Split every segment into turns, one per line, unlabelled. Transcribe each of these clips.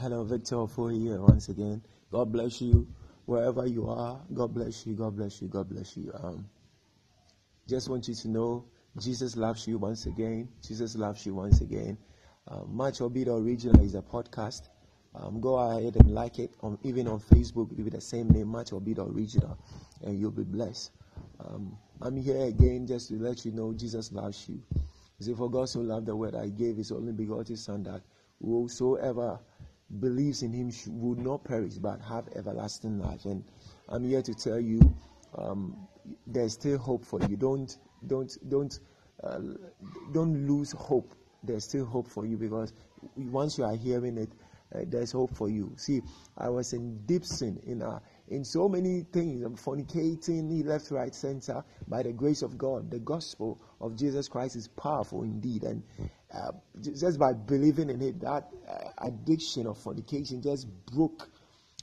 Hello, Victor for here once again. God bless you wherever you are. God bless you. God bless you. God bless you. Um, just want you to know Jesus loves you once again. Jesus loves you once again. Um, Much Obit Original is a podcast. Um, go ahead and like it on even on Facebook. Give it the same name, Much Obit Original, and you'll be blessed. Um, I'm here again just to let you know Jesus loves you. You see, for God so loved the world, I gave His only begotten Son that whosoever believes in Him would not perish but have everlasting life. And I'm here to tell you, um, there's still hope for you. Don't don't don't uh, don't lose hope. There's still hope for you because once you are hearing it, uh, there's hope for you. See, I was in deep sin in uh, in so many things. I'm fornicating left, right, center. By the grace of God, the gospel of Jesus Christ is powerful indeed, and uh, just by believing in it, that uh, addiction of fornication just broke.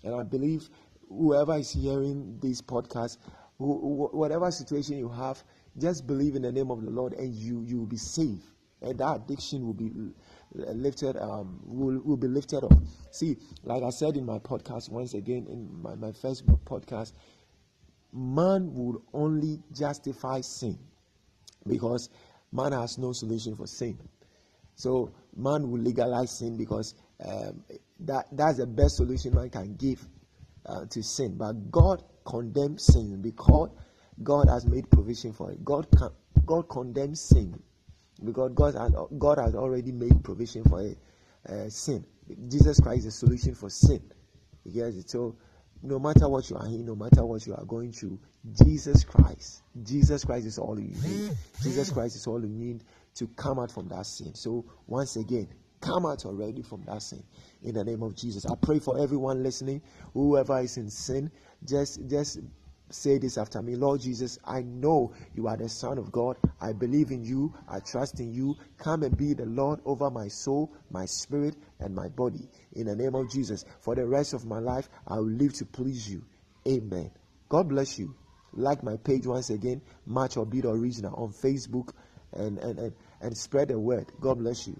And I believe whoever is hearing this podcast, who, whatever situation you have, just believe in the name of the Lord, and you you will be saved, and that addiction will be lifted um, will, will be lifted up. See, like I said in my podcast once again in my, my first podcast, man would only justify sin because man has no solution for sin. So man will legalize sin because um, that that's the best solution man can give uh, to sin. But God condemns sin because God has made provision for it. God can, God condemns sin because God has, God has already made provision for a, uh, sin. Jesus Christ is the solution for sin. It? So no matter what you are in, no matter what you are going through, Jesus Christ, Jesus Christ is all you need. Jesus Christ is all you need to come out from that sin. So once again, come out already from that sin in the name of Jesus. I pray for everyone listening, whoever is in sin, just just say this after me Lord Jesus, I know you are the Son of God. I believe in you. I trust in you. Come and be the Lord over my soul, my spirit, and my body. In the name of Jesus, for the rest of my life, I will live to please you. Amen. God bless you. Like my page once again, Much Obit Original on Facebook and, and, and, and spread the word. God bless you.